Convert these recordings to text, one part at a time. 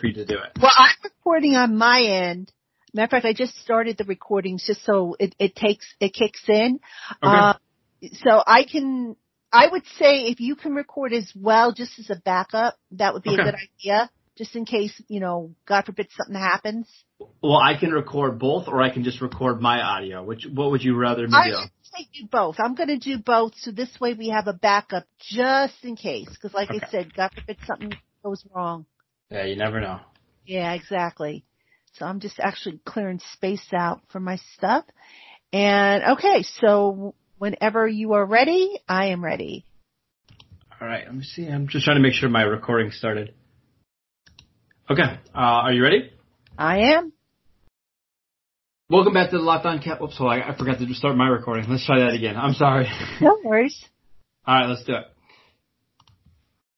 for you to do it. Well, I'm recording on my end. Matter of fact, I just started the recordings just so it, it takes, it kicks in. Okay. Uh, so I can, I would say if you can record as well, just as a backup, that would be Okay. a good idea. Just in case, you know, God forbid something happens. Well, I can record both, or I can just record my audio. Which what would you rather me I do? do both. I'm going to do both, so this way we have a backup just in case. Because, like Okay. I said, God forbid something goes wrong. Yeah, you never know. Yeah, exactly. So I'm just actually clearing space out for my stuff. And okay, so whenever you are ready, I am ready. All right, let me see. I'm just trying to make sure my recording started. Okay, uh, are you ready? I am. Welcome back to the Locked On Cap. Oops, hold on, I forgot to start my recording. Let's try that again. I'm sorry. No worries. All right, let's do it.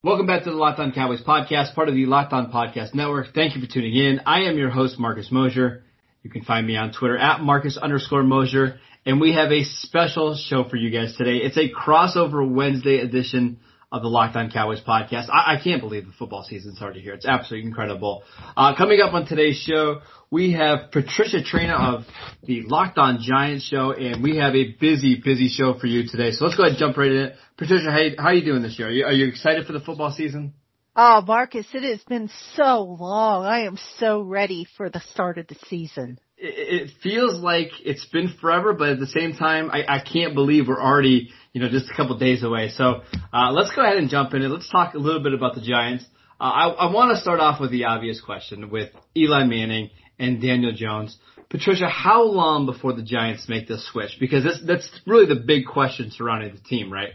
Welcome back to the Locked On Cowboys podcast, part of the Locked On Podcast Network. Thank you for tuning in. I am your host, Marcus Mosher. You can find me on Twitter at Marcus underscore Mosher. And we have a special show for you guys today. It's a crossover Wednesday edition of the Locked On Cowboys podcast. I, I can't believe the football season's already here. It's absolutely incredible. Uh, coming up on today's show, we have Patricia Traina of the Locked On Giants show, and we have a busy, busy show for you today. So let's go ahead and jump right in. Patricia, how, how are you doing this year? Are you, are you excited for the football season? Oh, Marcus, it has been so long. I am so ready for the start of the season. It, feels like it's been forever, but at the same time, I, I can't believe we're already, you know, just a couple days away. So uh, let's go ahead and jump in and let's talk a little bit about the Giants. Uh, I, I want to start off with the obvious question with Eli Manning and Daniel Jones. Patricia, how long before the Giants make this switch? Because this, that's really the big question surrounding the team, right?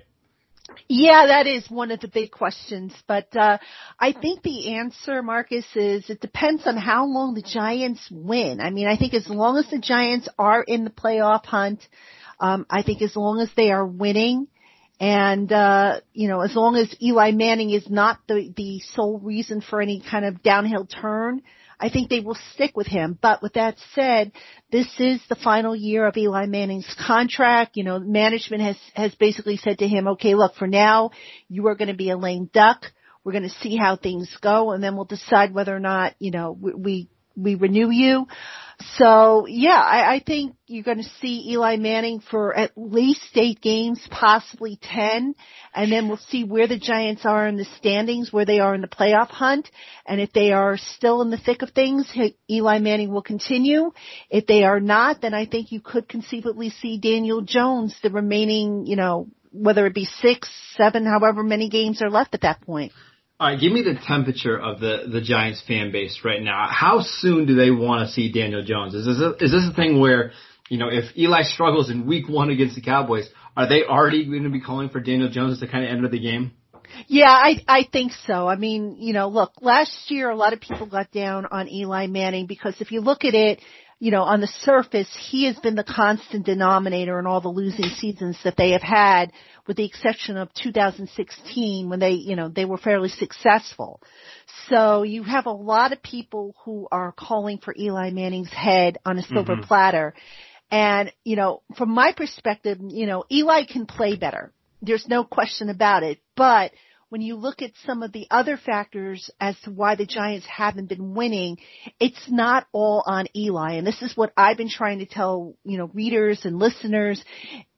Yeah, that is one of the big questions, but uh I think the answer, Marcus, is it depends on how long the Giants win. I mean, I think as long as the Giants are in the playoff hunt, um I think as long as they are winning and uh you know, as long as Eli Manning is not the the sole reason for any kind of downhill turn, I think they will stick with him. But with that said, this is the final year of Eli Manning's contract. You know, management has, has basically said to him, okay, look, for now, you are going to be a lame duck. We're going to see how things go and then we'll decide whether or not, you know, we, we, we renew you. So yeah, I, I think you're going to see Eli Manning for at least eight games, possibly ten, and then we'll see where the Giants are in the standings, where they are in the playoff hunt, and if they are still in the thick of things, Eli Manning will continue. If they are not, then I think you could conceivably see Daniel Jones the remaining, you know, whether it be six, seven, however many games are left at that point. All right, give me the temperature of the the Giants fan base right now. How soon do they want to see Daniel Jones? Is this a, is this a thing where you know if Eli struggles in Week One against the Cowboys, are they already going to be calling for Daniel Jones to kind of enter the game? Yeah, I I think so. I mean, you know, look, last year a lot of people got down on Eli Manning because if you look at it, you know, on the surface, he has been the constant denominator in all the losing seasons that they have had, with the exception of 2016 when they, you know, they were fairly successful. So you have a lot of people who are calling for Eli Manning's head on a silver Mhm. platter. And, you know, from my perspective, you know, Eli can play better. There's no question about it. But when you look at some of the other factors as to why the Giants haven't been winning, it's not all on Eli. And this is what I've been trying to tell, you know, readers and listeners.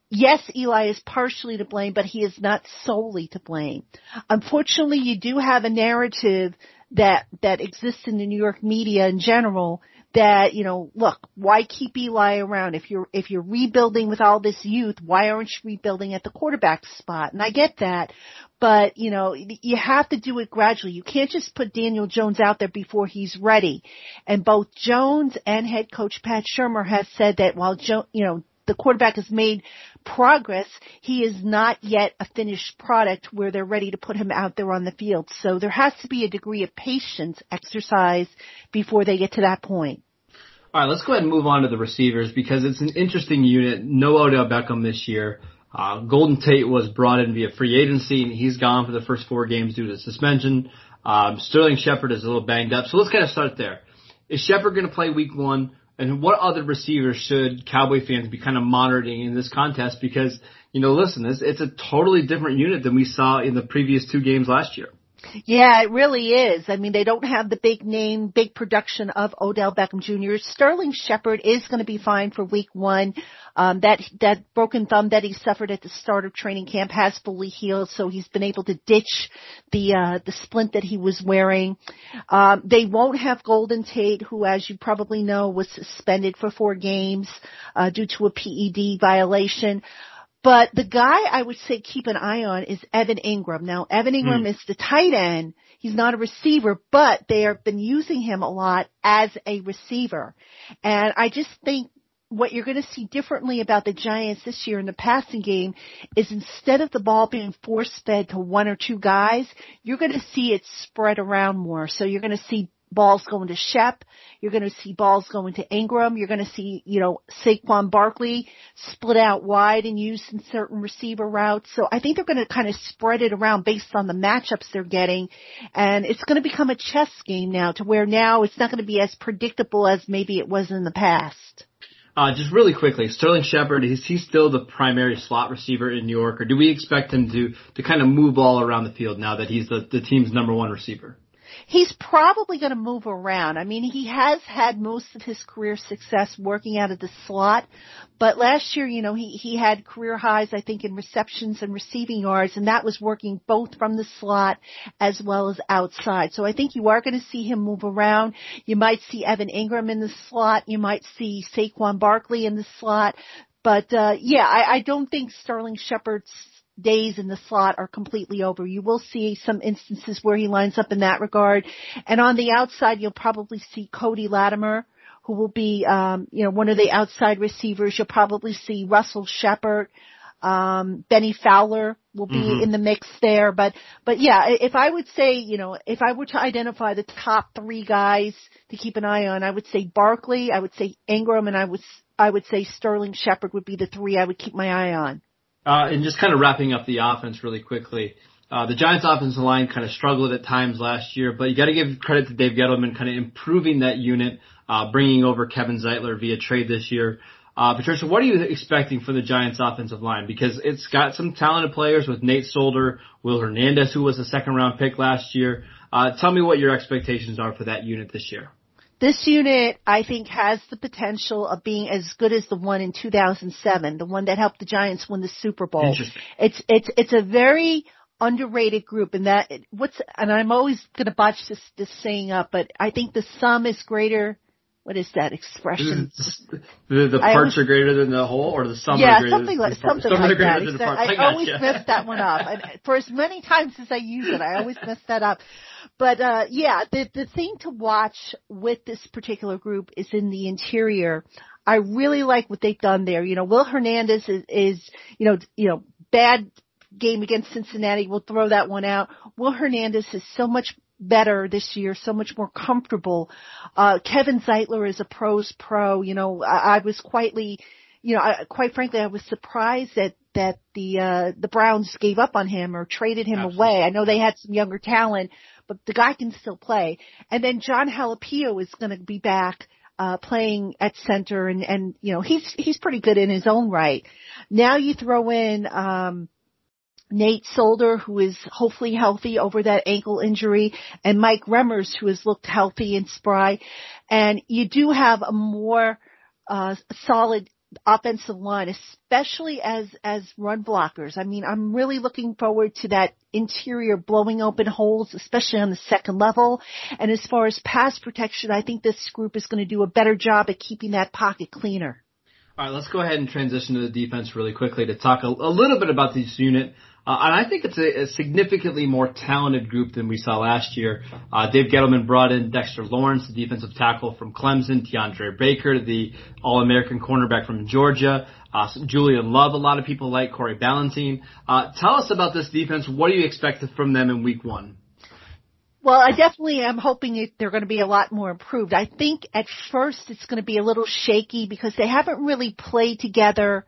Yes, Eli is partially to blame, but he is not solely to blame. Unfortunately, you do have a narrative that, that exists in the New York media in general that, you know, look, why keep Eli around? If you're, if you're rebuilding with all this youth, why aren't you rebuilding at the quarterback spot? And I get that, but, you know, you have to do it gradually. You can't just put Daniel Jones out there before he's ready. And both Jones and head coach Pat Shurmur has said that while Joe, you know, the quarterback has made progress, he is not yet a finished product where they're ready to put him out there on the field. So there has to be a degree of patience exercise before they get to that point. All right, let's go ahead and move on to the receivers because it's an interesting unit. No Odell Beckham this year. Uh, Golden Tate was brought in via free agency and he's gone for the first four games due to suspension. Um, Sterling Shepard is a little banged up. So let's kind of start there. Is Shepard going to play week one? And what other receivers should Cowboy fans be kind of monitoring in this contest? Because, you know, listen, it's, it's a totally different unit than we saw in the previous two games last year. Yeah, it really is. I mean, they don't have the big name, big production of Odell Beckham Jr. Sterling Shepard is going to be fine for week one. Um, that, that broken thumb that he suffered at the start of training camp has fully healed, so he's been able to ditch the, uh, the splint that he was wearing. Um, they won't have Golden Tate, who as you probably know was suspended for four games, uh, due to a PED violation. But the guy I would say keep an eye on is Evan Engram. Now, Evan Engram mm. is the tight end. He's not a receiver, but they have been using him a lot as a receiver. And I just think what you're going to see differently about the Giants this year in the passing game is instead of the ball being force fed to one or two guys, you're going to see it spread around more. So you're going to see balls going to Shep. You're going to see balls going to Engram. You're going to see, you know, Saquon Barkley split out wide and used in certain receiver routes. So I think they're going to kind of spread it around based on the matchups they're getting. And it's going to become a chess game now to where now it's not going to be as predictable as maybe it was in the past. Uh, just really quickly, Sterling Shepard, is he still the primary slot receiver in New York, or do we expect him to to kind of move all around the field now that he's the, the team's number one receiver? He's probably going to move around. I mean, he has had most of his career success working out of the slot, but last year, you know, he, he had career highs, I think, in receptions and receiving yards, and that was working both from the slot as well as outside. So I think you are going to see him move around. You might see Evan Engram in the slot. You might see Saquon Barkley in the slot. But uh yeah, I, I don't think Sterling Shepard's days in the slot are completely over. You will see some instances where he lines up in that regard. And on the outside, you'll probably see Cody Latimer, who will be, um, you know, one of the outside receivers. You'll probably see Russell Shepard. Um, Bennie Fowler will be mm-hmm. in the mix there, but, but yeah, if I would say, you know, if I were to identify the top three guys to keep an eye on, I would say Barkley, I would say Engram, and I would, I would say Sterling Shepard would be the three I would keep my eye on. Uh, and just kind of wrapping up the offense really quickly. Uh, the Giants offensive line kind of struggled at times last year, but you got to give credit to Dave Gettleman kind of improving that unit, uh, bringing over Kevin Zeitler via trade this year. Uh, Patricia, what are you expecting for the Giants offensive line? Because it's got some talented players with Nate Solder, Will Hernandez, who was a second round pick last year. Uh, tell me what your expectations are for that unit this year. This unit, I think, has the potential of being as good as the one in 2007, the one that helped the Giants win the Super Bowl. It's it's it's a very underrated group, and that what's and I'm always going to botch this this saying up, but I think the sum is greater. What is that expression? The, the parts always, are greater than the whole, or the sum yeah, something like something like that. I, I always mess that one up, and for as many times as I use it, I always mess that up. But uh yeah, the the thing to watch with this particular group is in the interior. I really like what they've done there. You know, Will Hernandez is, is you know, you know, bad game against Cincinnati. We'll throw that one out. Will Hernandez is so much better this year, so much more comfortable. Uh, Kevin Zeitler is a pros pro. You know, I, I was quietly, you know, I, quite frankly, I was surprised that that the uh the Browns gave up on him or traded him Absolutely. away. I know they had some younger talent, but the guy can still play. And then Jon Halapio is going to be back uh, playing at center, and and you know he's he's pretty good in his own right. Now you throw in. um Nate Solder, who is hopefully healthy over that ankle injury, and Mike Remmers, who has looked healthy and spry. And you do have a more uh, solid offensive line, especially as as run blockers. I mean, I'm really looking forward to that interior blowing open holes, especially on the second level. And as far as pass protection, I think this group is going to do a better job at keeping that pocket cleaner. All right, let's go ahead and transition to the defense really quickly to talk a, a little bit about this unit. Uh, and I think it's a, a, significantly more talented group than we saw last year. Uh, Dave Gettleman brought in Dexter Lawrence, the defensive tackle from Clemson, DeAndre Baker, the All-American cornerback from Georgia, uh, Julian Love. A lot of people like Corey Ballentine. Uh, tell us about this defense. What do you expect from them in Week One? Well, I definitely am hoping they're going to be a lot more improved. I think at first it's going to be a little shaky because they haven't really played together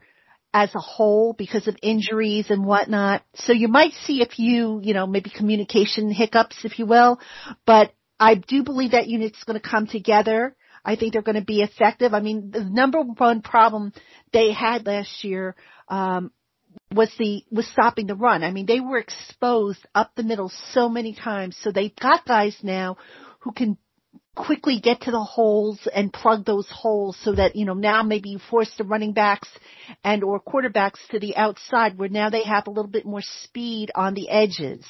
as a whole because of injuries and whatnot. So you might see a few, you know, maybe communication hiccups, if you will, but I do believe that unit's going to come together. I think they're going to be effective. I mean, the number one problem they had last year, um, was the was stopping the run. I mean, they were exposed up the middle so many times. So they've got guys now who can quickly get to the holes and plug those holes so that, you know, now maybe you force the running backs and or quarterbacks to the outside where now they have a little bit more speed on the edges.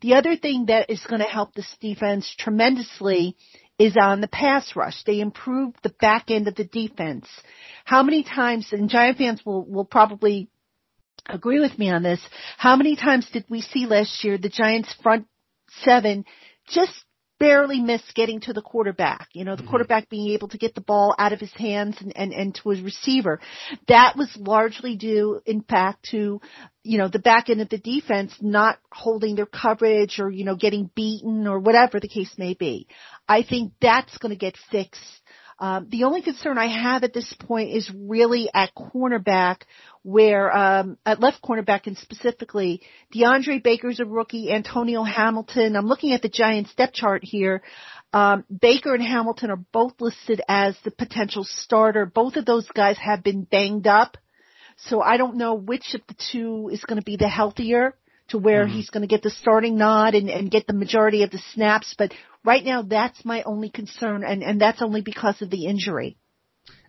The other thing that is going to help this defense tremendously is on the pass rush. They improved the back end of the defense. How many times, and Giant fans will, will probably agree with me on this, how many times did we see last year the Giants front seven just barely missed getting to the quarterback. You know, the mm-hmm. quarterback being able to get the ball out of his hands and, and, and to his receiver. That was largely due, in fact, to, you know, the back end of the defense not holding their coverage or, you know, getting beaten or whatever the case may be. I think that's going to get fixed um, the only concern I have at this point is really at cornerback, where um, at left cornerback and specifically DeAndre Baker's a rookie, Antonio Hamilton. I'm looking at the Giants depth chart here. Um, Baker and Hamilton are both listed as the potential starter. Both of those guys have been banged up. So I don't know which of the two is going to be the healthier to where mm-hmm. he's going to get the starting nod and, and get the majority of the snaps. But right now, that's my only concern, and, and that's only because of the injury.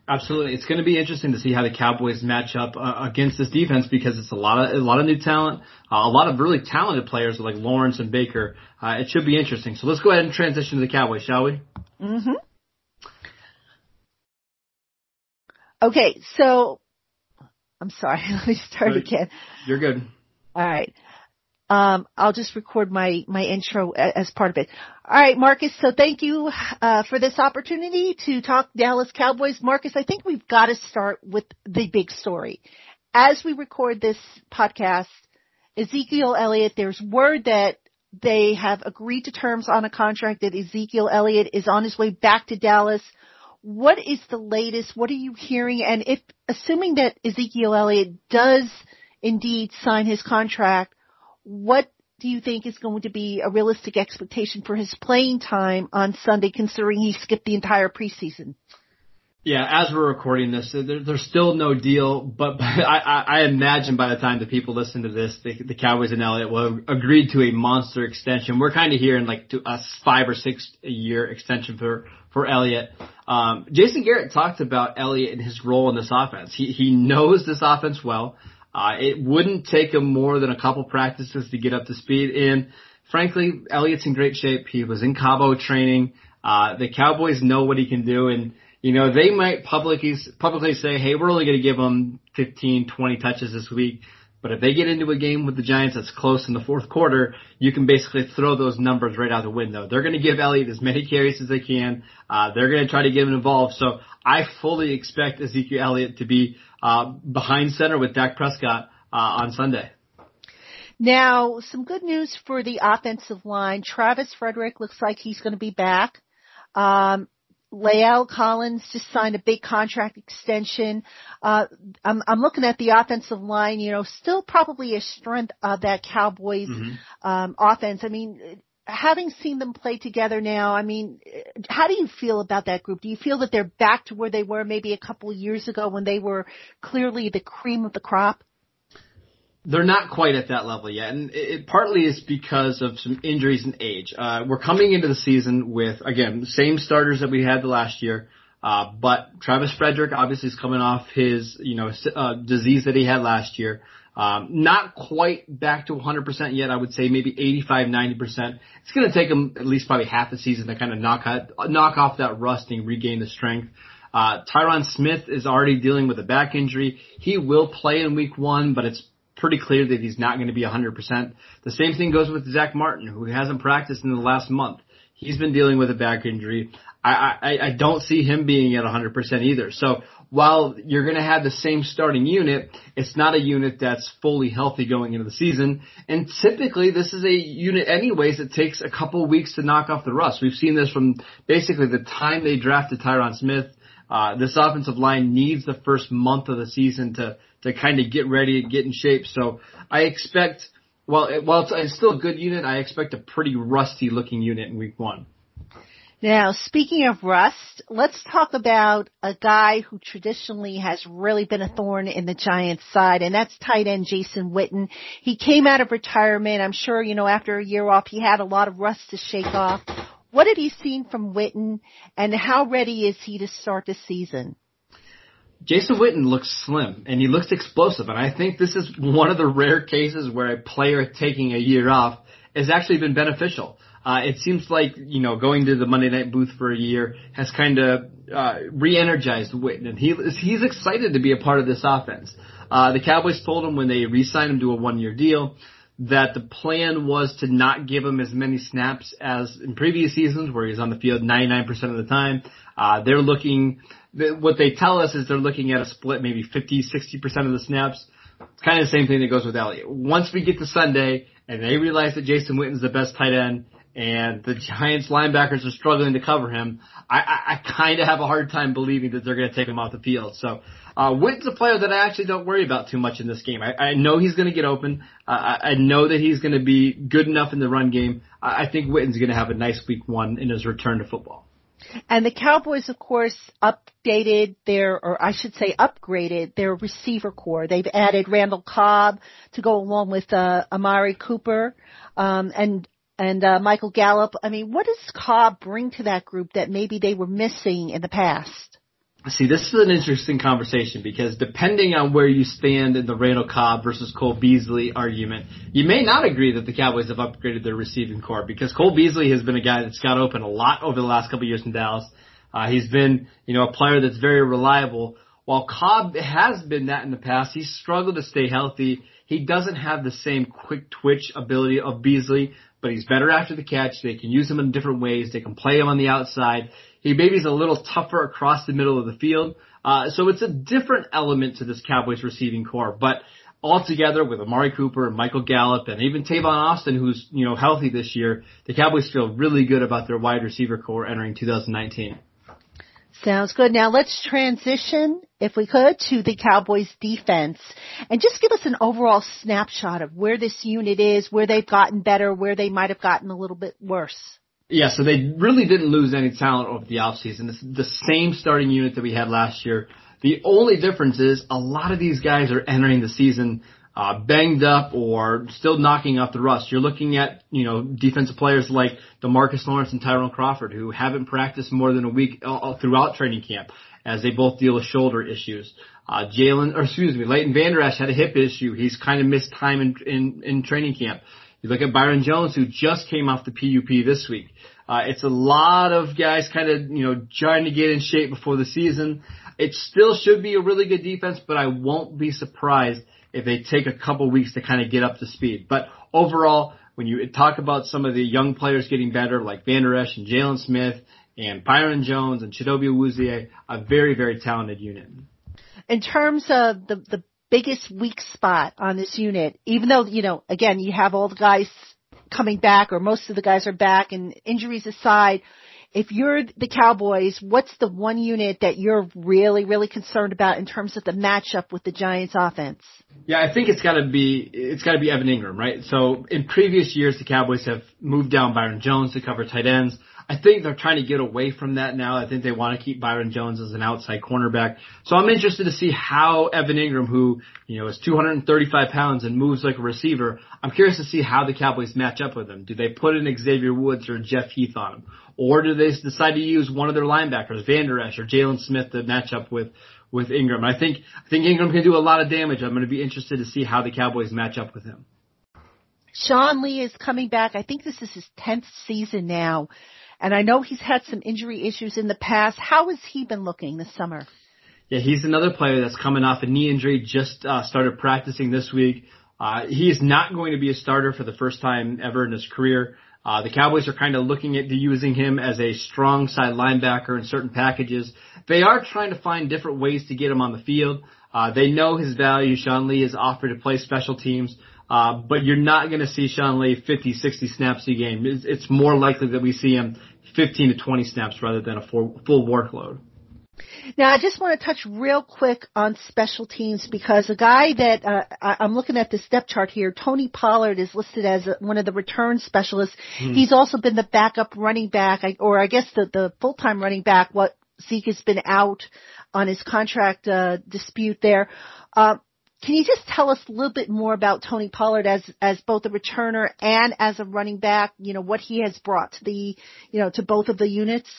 Absolutely, it's going to be interesting to see how the Cowboys match up uh, against this defense because it's a lot of a lot of new talent, uh, a lot of really talented players like Lawrence and Baker. Uh, it should be interesting. So let's go ahead and transition to the Cowboys, shall we? Mm-hmm. Okay, so I'm sorry. Let me start again. You're good. All right. Um, I'll just record my my intro as part of it. All right, Marcus. So thank you uh, for this opportunity to talk Dallas Cowboys. Marcus, I think we've got to start with the big story. As we record this podcast, Ezekiel Elliott. There's word that they have agreed to terms on a contract that Ezekiel Elliott is on his way back to Dallas. What is the latest? What are you hearing? And if assuming that Ezekiel Elliott does indeed sign his contract what do you think is going to be a realistic expectation for his playing time on Sunday, considering he skipped the entire preseason? Yeah, as we're recording this, there, there's still no deal, but, but I, I imagine by the time the people listen to this, the, the Cowboys and Elliott will agreed to a monster extension. We're kind of hearing like to a five or six year extension for for Elliott. Um, Jason Garrett talked about Elliott and his role in this offense. He he knows this offense well. Uh, it wouldn't take him more than a couple practices to get up to speed. And frankly, Elliott's in great shape. He was in Cabo training. Uh, the Cowboys know what he can do and, you know, they might publicly, publicly say, hey, we're only going to give him 15, 20 touches this week. But if they get into a game with the Giants that's close in the fourth quarter, you can basically throw those numbers right out the window. They're going to give Elliott as many carries as they can. Uh, they're going to try to get him involved. So I fully expect Ezekiel Elliott to be uh, behind center with Dak Prescott uh, on Sunday. Now, some good news for the offensive line. Travis Frederick looks like he's going to be back. Um, La'el Collins just signed a big contract extension. Uh, I'm, I'm looking at the offensive line, you know, still probably a strength of that Cowboys, mm-hmm. um, offense. I mean, having seen them play together now, I mean, how do you feel about that group? Do you feel that they're back to where they were maybe a couple of years ago when they were clearly the cream of the crop? They're not quite at that level yet, and it, partly is because of some injuries and age. Uh, we're coming into the season with again same starters that we had the last year, uh, but Travis Frederick obviously is coming off his you know uh, disease that he had last year. Um, not quite back to 100% yet. I would say maybe 85, 90%. It's going to take him at least probably half the season to kind of knock out, knock off that rust and regain the strength. Uh, Tyron Smith is already dealing with a back injury. He will play in week one, but it's pretty clear that he's not going to be 100%. The same thing goes with Zack Martin, who hasn't practiced in the last month. He's been dealing with a back injury. I, I, I don't see him being at 100% either. So while you're going to have the same starting unit, it's not a unit that's fully healthy going into the season. And typically this is a unit anyways that takes a couple weeks to knock off the rust. We've seen this from basically the time they drafted Tyron Smith. Uh, this offensive line needs the first month of the season to, to kind of get ready, and get in shape. So I expect, well, while it's, it's still a good unit, I expect a pretty rusty looking unit in week one. Now, speaking of rust, let's talk about a guy who traditionally has really been a thorn in the Giants side, and that's tight end Jason Witten. He came out of retirement. I'm sure, you know, after a year off, he had a lot of rust to shake off. What have you seen from Witten, and how ready is he to start the season? Jason Witten looks slim and he looks explosive, and I think this is one of the rare cases where a player taking a year off has actually been beneficial. Uh, it seems like you know going to the Monday night booth for a year has kind of uh, re-energized Witten, and he he's excited to be a part of this offense. Uh, the Cowboys told him when they re-signed him to a one-year deal that the plan was to not give him as many snaps as in previous seasons, where he's on the field 99% of the time. Uh, they're looking. What they tell us is they're looking at a split, maybe 50, 60% of the snaps. It's kind of the same thing that goes with Elliott. Once we get to Sunday and they realize that Jason Witten's the best tight end and the Giants linebackers are struggling to cover him, I, I, I kind of have a hard time believing that they're going to take him off the field. So, uh, Witten's a player that I actually don't worry about too much in this game. I, I know he's going to get open. Uh, I, I know that he's going to be good enough in the run game. I, I think Witten's going to have a nice week one in his return to football. And the Cowboys, of course, updated their, or I should say upgraded their receiver corps. They've added Randall Cobb to go along with, uh, Amari Cooper. Um, and and uh, Michael Gallup. I mean, what does Cobb bring to that group that maybe they were missing in the past? See, this is an interesting conversation because depending on where you stand in the Randall Cobb versus Cole Beasley argument, you may not agree that the Cowboys have upgraded their receiving corps because Cole Beasley has been a guy that's got open a lot over the last couple of years in Dallas. Uh, he's been, you know, a player that's very reliable. While Cobb has been that in the past, he's struggled to stay healthy. He doesn't have the same quick twitch ability of Beasley, but he's better after the catch. They can use him in different ways. They can play him on the outside. He maybe is a little tougher across the middle of the field. Uh, so it's a different element to this Cowboys receiving corps, but altogether with Amari Cooper and Michael Gallup and even Tavon Austin, who's, you know, healthy this year, the Cowboys feel really good about their wide receiver corps entering 2019. Sounds good. Now let's transition, if we could, to the Cowboys defense and just give us an overall snapshot of where this unit is, where they've gotten better, where they might have gotten a little bit worse. Yeah, so they really didn't lose any talent over the offseason. It's the same starting unit that we had last year. The only difference is a lot of these guys are entering the season uh, banged up or still knocking off the rust. You're looking at, you know, defensive players like DeMarcus Lawrence and Tyrone Crawford who haven't practiced more than a week uh, throughout training camp as they both deal with shoulder issues. Uh, Jaylon, or excuse me, Leighton Vander Esch had a hip issue. He's kind of missed time in, in, in training camp. You look at Byron Jones who just came off the PUP this week. Uh, it's a lot of guys kind of, you know, trying to get in shape before the season. It still should be a really good defense, but I won't be surprised if they take a couple weeks to kind of get up to speed. But overall, when you talk about some of the young players getting better, like Vander Esch and Jaylon Smith and Byron Jones and Chidobe Awuzie, a very, very talented unit. In terms of the, the biggest weak spot on this unit, even though, you know, again, you have all the guys coming back or most of the guys are back and injuries aside, if you're the Cowboys, what's the one unit that you're really, really concerned about in terms of the matchup with the Giants offense? Yeah, I think it's gotta be, it's gotta be Evan Engram, right? So in previous years, the Cowboys have moved down Byron Jones to cover tight ends. I think they're trying to get away from that now. I think they want to keep Byron Jones as an outside cornerback. So I'm interested to see how Evan Engram, who, you know, is 235 pounds and moves like a receiver, I'm curious to see how the Cowboys match up with him. Do they put in Xavier Woods or Jeff Heath on him? Or do they decide to use one of their linebackers, Vander Esch or Jaylon Smith to match up with, with Engram? And I think, I think Engram can do a lot of damage. I'm going to be interested to see how the Cowboys match up with him. Sean Lee is coming back. I think this is his 10th season now. And I know he's had some injury issues in the past. How has he been looking this summer? Yeah, he's another player that's coming off a knee injury, just uh, started practicing this week. Uh, he is not going to be a starter for the first time ever in his career. Uh, the Cowboys are kind of looking at using him as a strong side linebacker in certain packages. They are trying to find different ways to get him on the field. Uh, they know his value. Sean Lee has offered to play special teams. Uh, but you're not going to see Sean Lee 50, 60 snaps a game. It's, it's more likely that we see him 15 to 20 snaps rather than a full, full workload. Now, I just want to touch real quick on special teams because a guy that uh, I'm looking at this depth chart here, Tony Pollard is listed as a, one of the return specialists. Hmm. He's also been the backup running back, or I guess the the full time running back. What Zeke has been out on his contract uh, dispute there. Uh, can you just tell us a little bit more about Tony Pollard as as both a returner and as a running back? You know what he has brought to the you know to both of the units.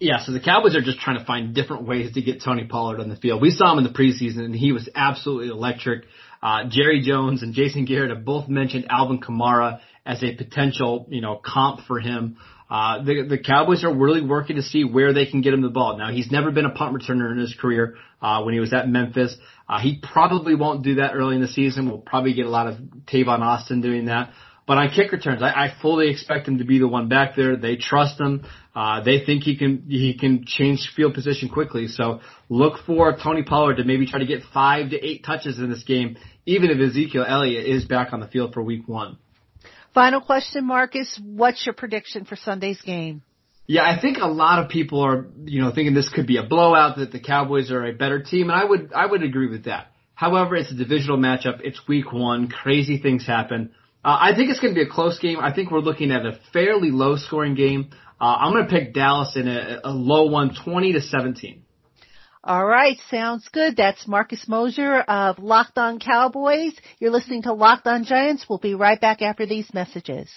Yeah, so the Cowboys are just trying to find different ways to get Tony Pollard on the field. We saw him in the preseason, and he was absolutely electric. Uh, Jerry Jones and Jason Garrett have both mentioned Alvin Kamara as a potential, you know, comp for him. Uh, the, the Cowboys are really working to see where they can get him the ball. Now, he's never been a punt returner in his career, uh, when he was at Memphis. Uh, he probably won't do that early in the season. We'll probably get a lot of Tavon Austin doing that. But on kick returns, I, I fully expect him to be the one back there. They trust him. Uh, they think he can he can change field position quickly. So look for Tony Pollard to maybe try to get five to eight touches in this game, even if Ezekiel Elliott is back on the field for Week One. Final question, Marcus. What's your prediction for Sunday's game? Yeah, I think a lot of people are, you know, thinking this could be a blowout, that the Cowboys are a better team, and I would, I would agree with that. However, it's a divisional matchup. It's week one. Crazy things happen. Uh, I think it's going to be a close game. I think we're looking at a fairly low scoring game. Uh, I'm going to pick Dallas in a, a low one, 20 to 17. All right, sounds good. That's Marcus Mosher of Locked On Cowboys. You're listening to Locked On Giants. We'll be right back after these messages.